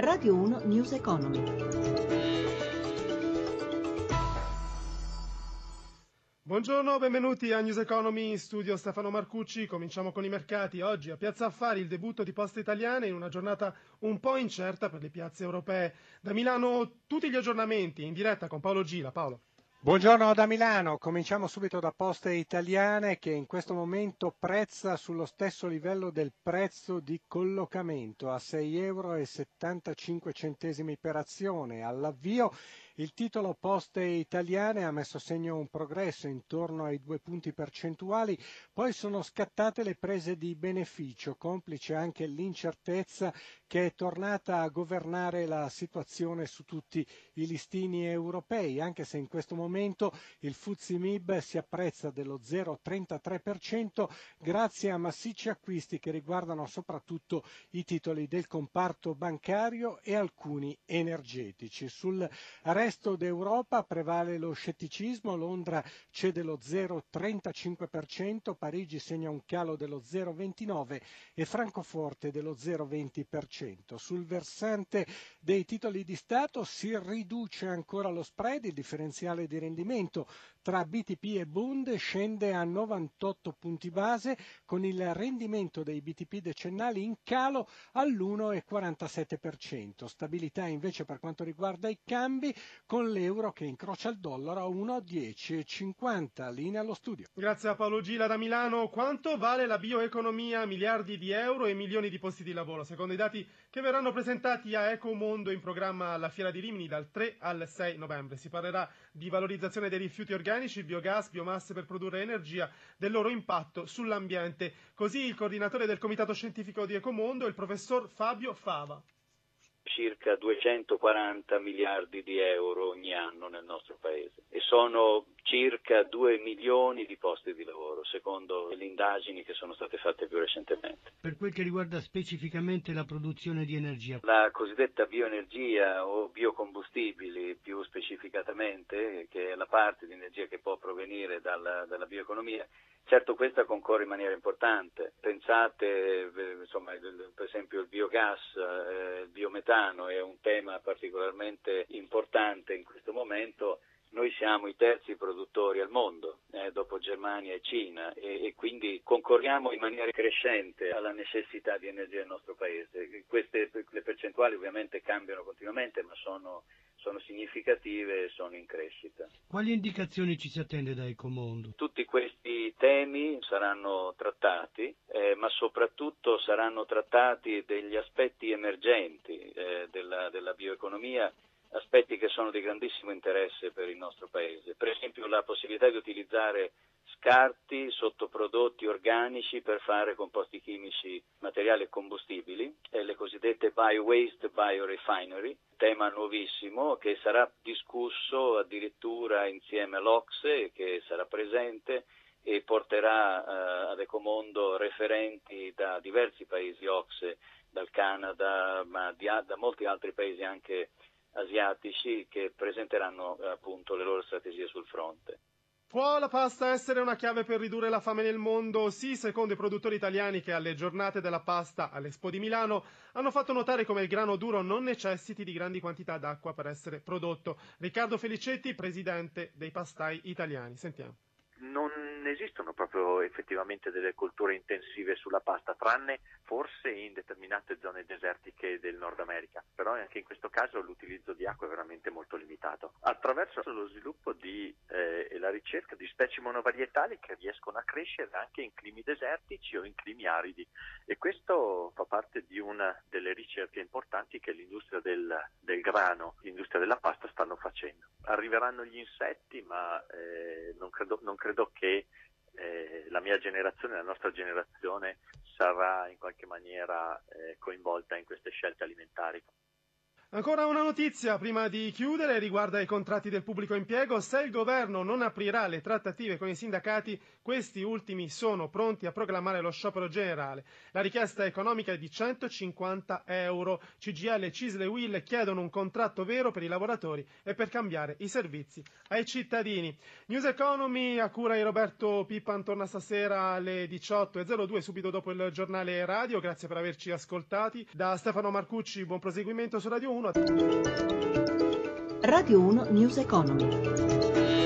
Radio 1 News Economy. Buongiorno, benvenuti a News Economy in studio Stefano Marcucci. Cominciamo con i mercati. Oggi a Piazza Affari il debutto di Poste Italiane in una giornata un po' incerta per le piazze europee. Da Milano tutti gli aggiornamenti in diretta con Paolo Gila. Paolo. Buongiorno da Milano, cominciamo subito da Poste Italiane che in questo momento prezza sullo stesso livello del prezzo di collocamento a 6,75 euro per azione. All'avvio il titolo Poste Italiane ha messo segno un progresso intorno ai due punti percentuali, poi sono scattate le prese di beneficio, complice anche l'incertezza che è tornata a governare la situazione su tutti i listini europei, anche se in questo momento il Fuzzi Mib si apprezza dello 0,33% grazie a massicci acquisti che riguardano soprattutto i titoli del comparto bancario e alcuni energetici. Sul resto d'Europa prevale lo scetticismo, Londra cede lo 0,35%, Parigi segna un calo dello 0,29% e Francoforte dello 0,20%. Sul versante dei titoli di Stato si riduce ancora lo spread, il differenziale di rendimento tra BTP e Bund scende a 98 punti base con il rendimento dei BTP decennali in calo all'1,47%. Stabilità invece per quanto riguarda i cambi con l'euro che incrocia il dollaro a 1,1050. Linea allo studio. Grazie a Paolo Gila da Milano. Quanto vale la bioeconomia? Miliardi di euro e milioni di posti di lavoro, secondo i dati che verranno presentati a Ecomondo in programma alla Fiera di Rimini dal 3 al 6 novembre. Si parlerà di valorizzazione dei rifiuti organici, biogas, biomasse per produrre energia, del loro impatto sull'ambiente. Così il coordinatore del comitato scientifico di Ecomondo, il professor Fabio Fava circa 240 miliardi di euro ogni anno nel nostro paese. E sono circa 2 milioni di posti di lavoro, secondo le indagini che sono state fatte più recentemente. Per quel che riguarda specificamente la produzione di energia. La cosiddetta bioenergia o biocombustibili più specificatamente, che è la parte di energia che può provenire dalla, dalla bioeconomia, Certo questa concorre in maniera importante, pensate insomma, per esempio il biogas, eh, il biometano è un tema particolarmente importante in questo momento, noi siamo i terzi produttori al mondo, eh, dopo Germania e Cina, e, e, quindi concorriamo in maniera crescente alla necessità di energia del nostro paese. Queste le percentuali ovviamente cambiano continuamente, ma sono sono significative e sono in crescita. Quali indicazioni ci si attende da Ecomondo? Tutti questi temi saranno trattati, eh, ma soprattutto saranno trattati degli aspetti emergenti eh, della, della bioeconomia aspetti che sono di grandissimo interesse per il nostro Paese. Per esempio la possibilità di utilizzare scarti, sottoprodotti organici per fare composti chimici, materiali e combustibili, e le cosiddette bio-waste biorefinery, tema nuovissimo che sarà discusso addirittura insieme all'Ocse che sarà presente e porterà eh, ad Ecomondo referenti da diversi paesi Ocse, dal Canada, ma di, da molti altri paesi anche asiatici che presenteranno eh, appunto le loro strategie sul fronte. Può la pasta essere una chiave per ridurre la fame nel mondo? Sì, secondo i produttori italiani che alle giornate della pasta all'Expo di Milano hanno fatto notare come il grano duro non necessiti di grandi quantità d'acqua per essere prodotto. Riccardo Felicetti, presidente dei pastai italiani. Sentiamo. Non esistono proprio effettivamente delle colture intensive sulla pasta, tranne forse in determinate zone desertiche del Nord America, però anche in questo caso l'utilizzo di acqua è veramente molto limitato. Attraverso lo sviluppo di, eh, e la ricerca di specie monovarietali che riescono a crescere anche in climi desertici o in climi aridi e questo fa parte di una delle ricerche importanti che l'industria del, del grano, l'industria della pasta stanno facendo. Arriveranno gli insetti, ma eh, non, credo, non credo che eh, la mia generazione, la nostra generazione sarà in qualche maniera eh, coinvolta in queste scelte alimentari. Ancora una notizia prima di chiudere riguarda i contratti del pubblico impiego. Se il governo non aprirà le trattative con i sindacati, questi ultimi sono pronti a proclamare lo sciopero generale. La richiesta economica è di 150 euro. CGL, Cisle e Will chiedono un contratto vero per i lavoratori e per cambiare i servizi ai cittadini. News Economy a cura di Roberto Pippan torna stasera alle 18.02 subito dopo il giornale radio. Grazie per averci ascoltati. Da Stefano Marcucci, buon proseguimento su Radio 1. Radio 1 News Economy.